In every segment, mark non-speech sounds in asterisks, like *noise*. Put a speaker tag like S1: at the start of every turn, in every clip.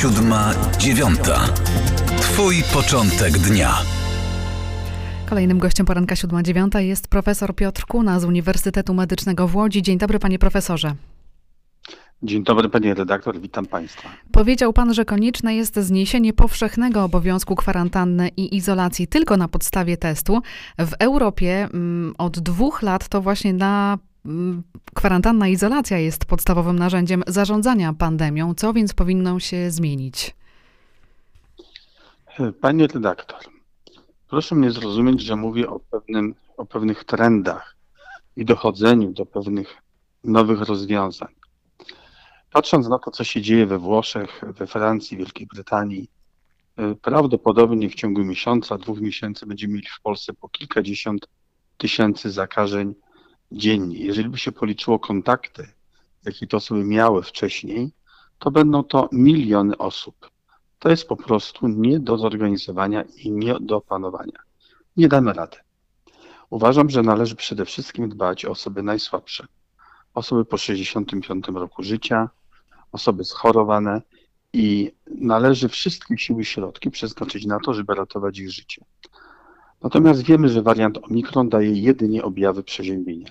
S1: siódma, dziewiąta. Twój początek dnia.
S2: Kolejnym gościem poranka 7.9 jest profesor Piotr Kuna z Uniwersytetu Medycznego w Łodzi. Dzień dobry, panie profesorze.
S3: Dzień dobry, panie redaktor, witam państwa.
S2: Powiedział pan, że konieczne jest zniesienie powszechnego obowiązku kwarantanny i izolacji tylko na podstawie testu. W Europie mm, od dwóch lat to właśnie na kwarantanna i izolacja jest podstawowym narzędziem zarządzania pandemią. Co więc powinno się zmienić?
S3: Panie redaktor, proszę mnie zrozumieć, że mówię o, pewnym, o pewnych trendach i dochodzeniu do pewnych nowych rozwiązań. Patrząc na to, co się dzieje we Włoszech, we Francji, Wielkiej Brytanii, y, prawdopodobnie w ciągu miesiąca, dwóch miesięcy będziemy mieli w Polsce po kilkadziesiąt tysięcy zakażeń dziennie. Jeżeli by się policzyło kontakty, jakie te osoby miały wcześniej, to będą to miliony osób. To jest po prostu nie do zorganizowania i nie do opanowania. Nie damy rady. Uważam, że należy przede wszystkim dbać o osoby najsłabsze. Osoby po 65 roku życia, osoby schorowane i należy wszystkie siły i środki przeznaczyć na to, żeby ratować ich życie. Natomiast wiemy, że wariant Omikron daje jedynie objawy przeziębienia.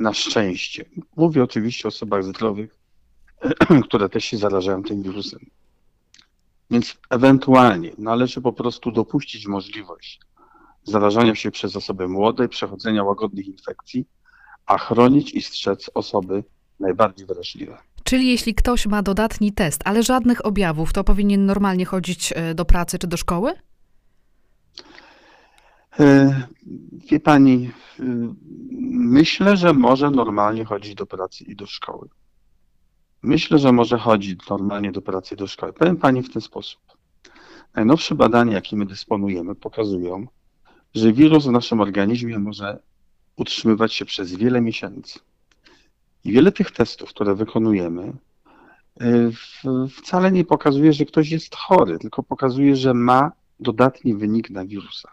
S3: Na szczęście. Mówię oczywiście o osobach zdrowych, *clears throat* które też się zarażają tym wirusem. Więc ewentualnie należy po prostu dopuścić możliwość zarażania się przez osoby młode, przechodzenia łagodnych infekcji, a chronić i strzec osoby najbardziej wrażliwe.
S2: Czyli jeśli ktoś ma dodatni test, ale żadnych objawów, to powinien normalnie chodzić e, do pracy czy do szkoły?
S3: E, wie pani, e, myślę, że może normalnie chodzić do pracy i do szkoły. Myślę, że może chodzić normalnie do pracy i do szkoły. Powiem pani w ten sposób. Najnowsze badania, jakimi dysponujemy, pokazują, że wirus w naszym organizmie może utrzymywać się przez wiele miesięcy. I wiele tych testów, które wykonujemy, wcale nie pokazuje, że ktoś jest chory, tylko pokazuje, że ma dodatni wynik na wirusa.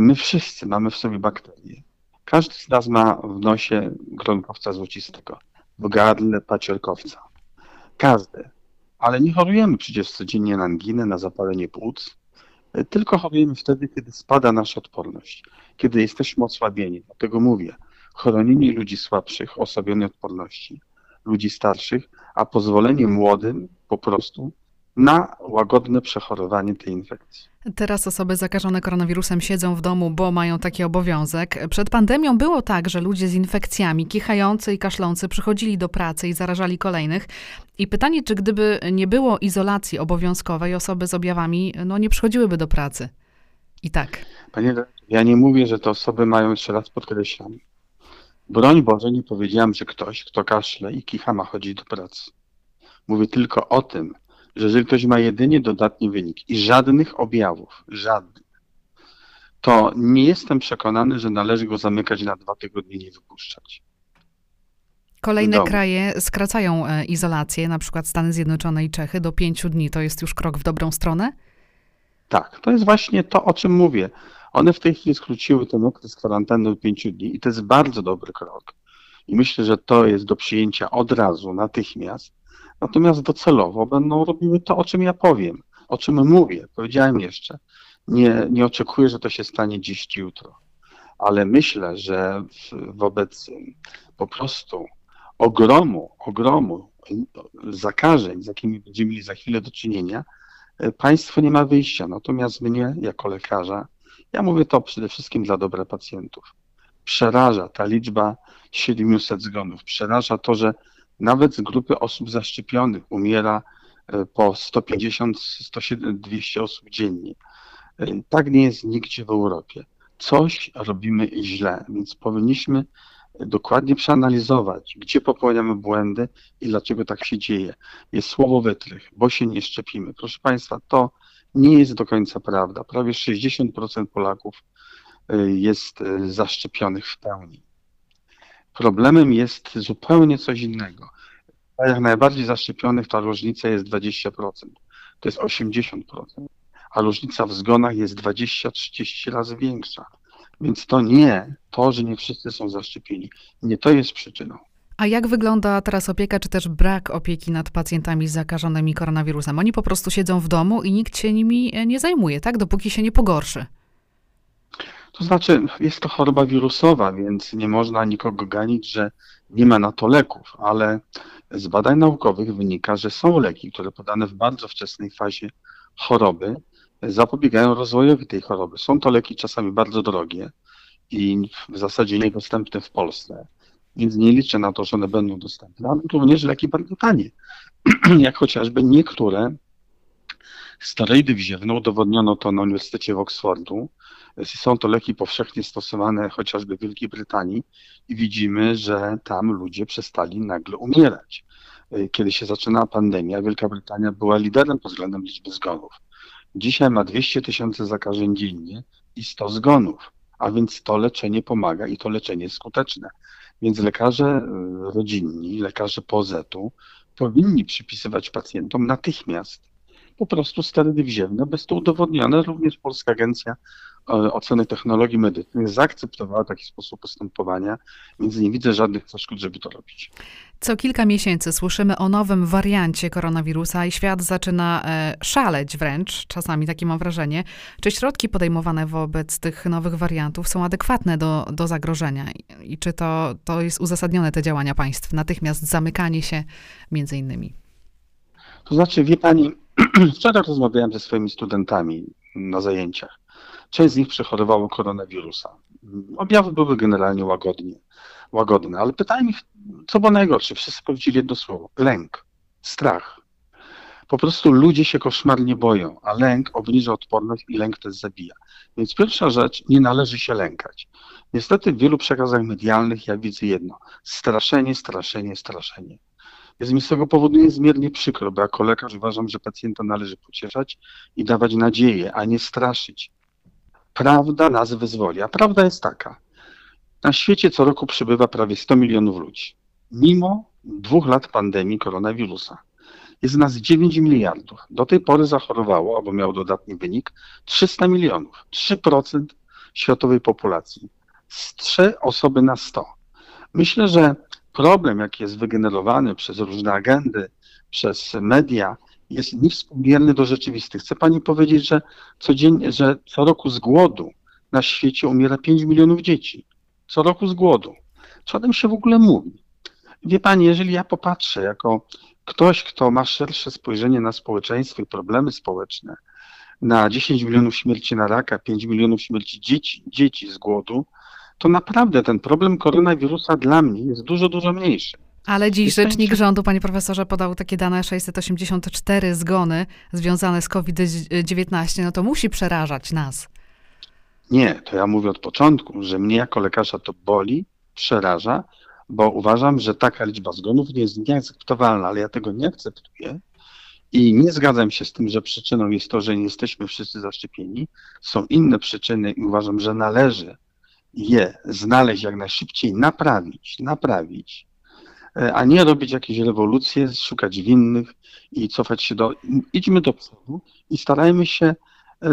S3: My wszyscy mamy w sobie bakterie. Każdy z nas ma w nosie gronkowca złocistego, w gardle paciorkowca. Każdy. Ale nie chorujemy przecież codziennie na anginę, na zapalenie płuc, tylko chorujemy wtedy, kiedy spada nasza odporność, kiedy jesteśmy osłabieni. Dlatego mówię, chronienie ludzi słabszych, osłabionej odporności, ludzi starszych, a pozwolenie młodym po prostu na łagodne przechorowanie tej infekcji.
S2: Teraz osoby zakażone koronawirusem siedzą w domu, bo mają taki obowiązek. Przed pandemią było tak, że ludzie z infekcjami, kichający i kaszlący, przychodzili do pracy i zarażali kolejnych. I pytanie, czy gdyby nie było izolacji obowiązkowej, osoby z objawami no, nie przychodziłyby do pracy? I tak.
S3: Panie, ja nie mówię, że te osoby mają, jeszcze raz podkreślam, broń Boże, nie powiedziałem, że ktoś, kto kaszle i kicha ma chodzić do pracy. Mówię tylko o tym, że jeżeli ktoś ma jedynie dodatni wynik i żadnych objawów, żadnych, to nie jestem przekonany, że należy go zamykać na dwa tygodnie i nie wypuszczać.
S2: Kolejne kraje skracają e, izolację, na przykład Stany Zjednoczone i Czechy, do pięciu dni. To jest już krok w dobrą stronę?
S3: Tak, to jest właśnie to, o czym mówię. One w tej chwili skróciły ten okres kwarantanny do pięciu dni i to jest bardzo dobry krok. I myślę, że to jest do przyjęcia od razu, natychmiast, Natomiast docelowo będą robiły to, o czym ja powiem, o czym mówię. Powiedziałem jeszcze. Nie, nie oczekuję, że to się stanie dziś czy jutro, ale myślę, że wobec po prostu ogromu, ogromu zakażeń, z jakimi będziemy mieli za chwilę do czynienia, państwo nie ma wyjścia. Natomiast mnie, jako lekarza, ja mówię to przede wszystkim dla dobra pacjentów. Przeraża ta liczba 700 zgonów. Przeraża to, że nawet z grupy osób zaszczepionych umiera e, po 150, 200 osób dziennie. E, tak nie jest nigdzie w Europie. Coś robimy źle, więc powinniśmy dokładnie przeanalizować, gdzie popełniamy błędy i dlaczego tak się dzieje. Jest słowo wytrych, bo się nie szczepimy. Proszę Państwa, to nie jest do końca prawda. Prawie 60% Polaków e, jest zaszczepionych w pełni. Problemem jest zupełnie coś innego. W krajach najbardziej zaszczepionych ta różnica jest 20%, to jest 80%, a różnica w zgonach jest 20-30 razy większa. Więc to nie to, że nie wszyscy są zaszczepieni. Nie to jest przyczyną.
S2: A jak wygląda teraz opieka, czy też brak opieki nad pacjentami zakażonymi koronawirusem? Oni po prostu siedzą w domu i nikt się nimi e, nie zajmuje, tak? Dopóki się nie pogorszy.
S3: To znaczy, jest to choroba wirusowa, więc nie można nikogo ganić, że nie ma na to leków, ale z badań naukowych wynika, że są leki, które podane w bardzo wczesnej fazie choroby zapobiegają rozwojowi tej choroby. Są to leki czasami bardzo drogie i w zasadzie niedostępne w Polsce, więc nie liczę na to, że one będą dostępne, ale również leki bardzo tanie, *clears throat* jak chociażby niektóre steroidy wziewne, udowodniono to na Uniwersytecie w Oksfordu, są to leki powszechnie stosowane chociażby w Wielkiej Brytanii i widzimy, że tam ludzie przestali nagle umierać. Kiedy się zaczynała pandemia, Wielka Brytania była liderem pod względem liczby zgonów. Dzisiaj ma 200 tysięcy zakażeń dziennie i 100 zgonów, a więc to leczenie pomaga i to leczenie jest skuteczne. Więc lekarze e, rodzinni, lekarze POZ-u powinni przypisywać pacjentom natychmiast po prostu sterydy wziewne, bez to udowodnione. Również Polska Agencja Oceny Technologii Medycznych zaakceptowała taki sposób postępowania, więc nie widzę żadnych przeszkód, żeby to robić.
S2: Co kilka miesięcy słyszymy o nowym wariancie koronawirusa i świat zaczyna e, szaleć wręcz, czasami takie mam wrażenie. Czy środki podejmowane wobec tych nowych wariantów są adekwatne do, do zagrożenia i czy to, to jest uzasadnione te działania państw, natychmiast zamykanie się między innymi?
S3: To znaczy, wie pani, *clears throat* wczoraj rozmawiałem ze swoimi studentami na zajęciach. Część z nich przechorowało koronawirusa. Objawy były generalnie łagodnie, łagodne, ale pytałem ich, co było najgorsze. Wszyscy powiedzieli jedno słowo: lęk, strach. Po prostu ludzie się koszmarnie boją, a lęk obniża odporność i lęk też zabija. Więc pierwsza rzecz, nie należy się lękać. Niestety w wielu przekazach medialnych ja widzę jedno: straszenie, straszenie, straszenie. Jest mi z tego powodu niezmiernie przykro, bo jako lekarz uważam, że pacjenta należy pocieszać i dawać nadzieję, a nie straszyć. Prawda nas wyzwoli, a prawda jest taka. Na świecie co roku przybywa prawie 100 milionów ludzi. Mimo dwóch lat pandemii koronawirusa. Jest nas 9 miliardów. Do tej pory zachorowało, albo miał dodatni wynik, 300 milionów. 3% światowej populacji. Z 3 osoby na 100. Myślę, że problem, jaki jest wygenerowany przez różne agendy, przez media, jest niewspółmierny do rzeczywistych. Chcę pani powiedzieć, że codziennie, że co roku z głodu na świecie umiera 5 milionów dzieci. Co roku z głodu. Co o tym się w ogóle mówi? Wie pani, jeżeli ja popatrzę jako ktoś, kto ma szersze spojrzenie na społeczeństwo i problemy społeczne, na 10 milionów śmierci na raka, 5 milionów śmierci dzieci, dzieci z głodu, to naprawdę ten problem koronawirusa dla mnie jest dużo, dużo mniejszy.
S2: Ale dziś rzecznik rządu, panie profesorze, podał takie dane 684 zgony związane z COVID-19, no to musi przerażać nas.
S3: Nie, to ja mówię od początku, że mnie jako lekarza to boli, przeraża, bo uważam, że taka liczba zgonów nie jest nieakceptowalna, ale ja tego nie akceptuję i nie zgadzam się z tym, że przyczyną jest to, że nie jesteśmy wszyscy zaszczepieni. Są inne przyczyny i uważam, że należy je znaleźć jak najszybciej, naprawić, naprawić, a nie robić jakieś rewolucje, szukać winnych i cofać się do. Idźmy do przodu i starajmy się y,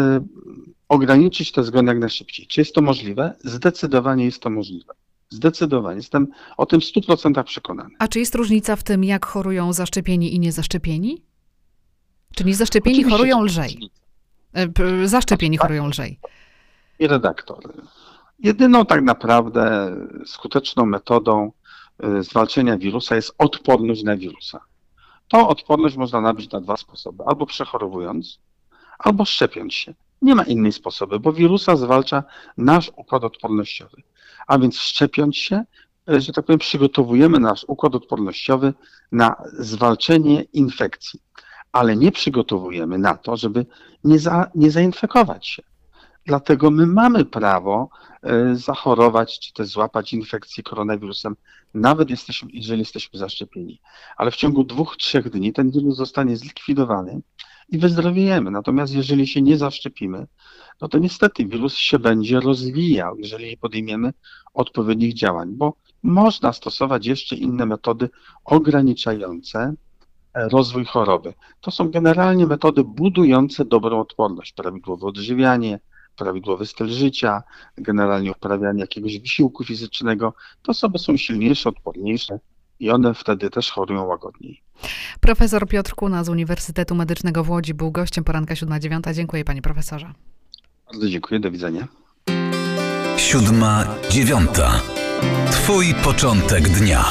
S3: ograniczyć te zgony jak najszybciej. Czy jest to możliwe? Zdecydowanie jest to możliwe. Zdecydowanie. Jestem o tym w 100% przekonany.
S2: A czy jest różnica w tym, jak chorują zaszczepieni i niezaszczepieni? Czy niezaszczepieni Oczywiście, chorują lżej? E, zaszczepieni chorują lżej.
S3: I redaktor. Jedyną tak naprawdę skuteczną metodą zwalczenia wirusa jest odporność na wirusa. Tą odporność można nabyć na dwa sposoby. Albo przechorowując, albo szczepiąc się. Nie ma innej sposobu, bo wirusa zwalcza nasz układ odpornościowy. A więc szczepiąc się, y, że tak powiem, przygotowujemy nasz układ odpornościowy na zwalczenie infekcji, ale nie przygotowujemy na to, żeby nie, za, nie zainfekować się. Dlatego my mamy prawo e, zachorować, czy też złapać infekcję koronawirusem, nawet jesteśmy, jeżeli jesteśmy zaszczepieni. Ale w ciągu dwóch, trzech dni ten wirus zostanie zlikwidowany i wyzdrowiejemy. Natomiast jeżeli się nie zaszczepimy, no to niestety wirus się będzie rozwijał, jeżeli nie podejmiemy odpowiednich działań, bo można stosować jeszcze inne metody ograniczające e, rozwój choroby. To są generalnie metody budujące dobrą odporność, prawidłowe odżywianie, prawidłowy styl życia, generalnie uprawianie jakiegoś wysiłku fizycznego, te osoby są silniejsze, odporniejsze i one wtedy też chorują łagodniej.
S2: Profesor Piotr Kuna z Uniwersytetu Medycznego w Łodzi był gościem poranka 7.9. Dziękuję panie profesorze.
S3: Bardzo dziękuję, do widzenia.
S1: Siódma, dziewiąta. Twój początek dnia.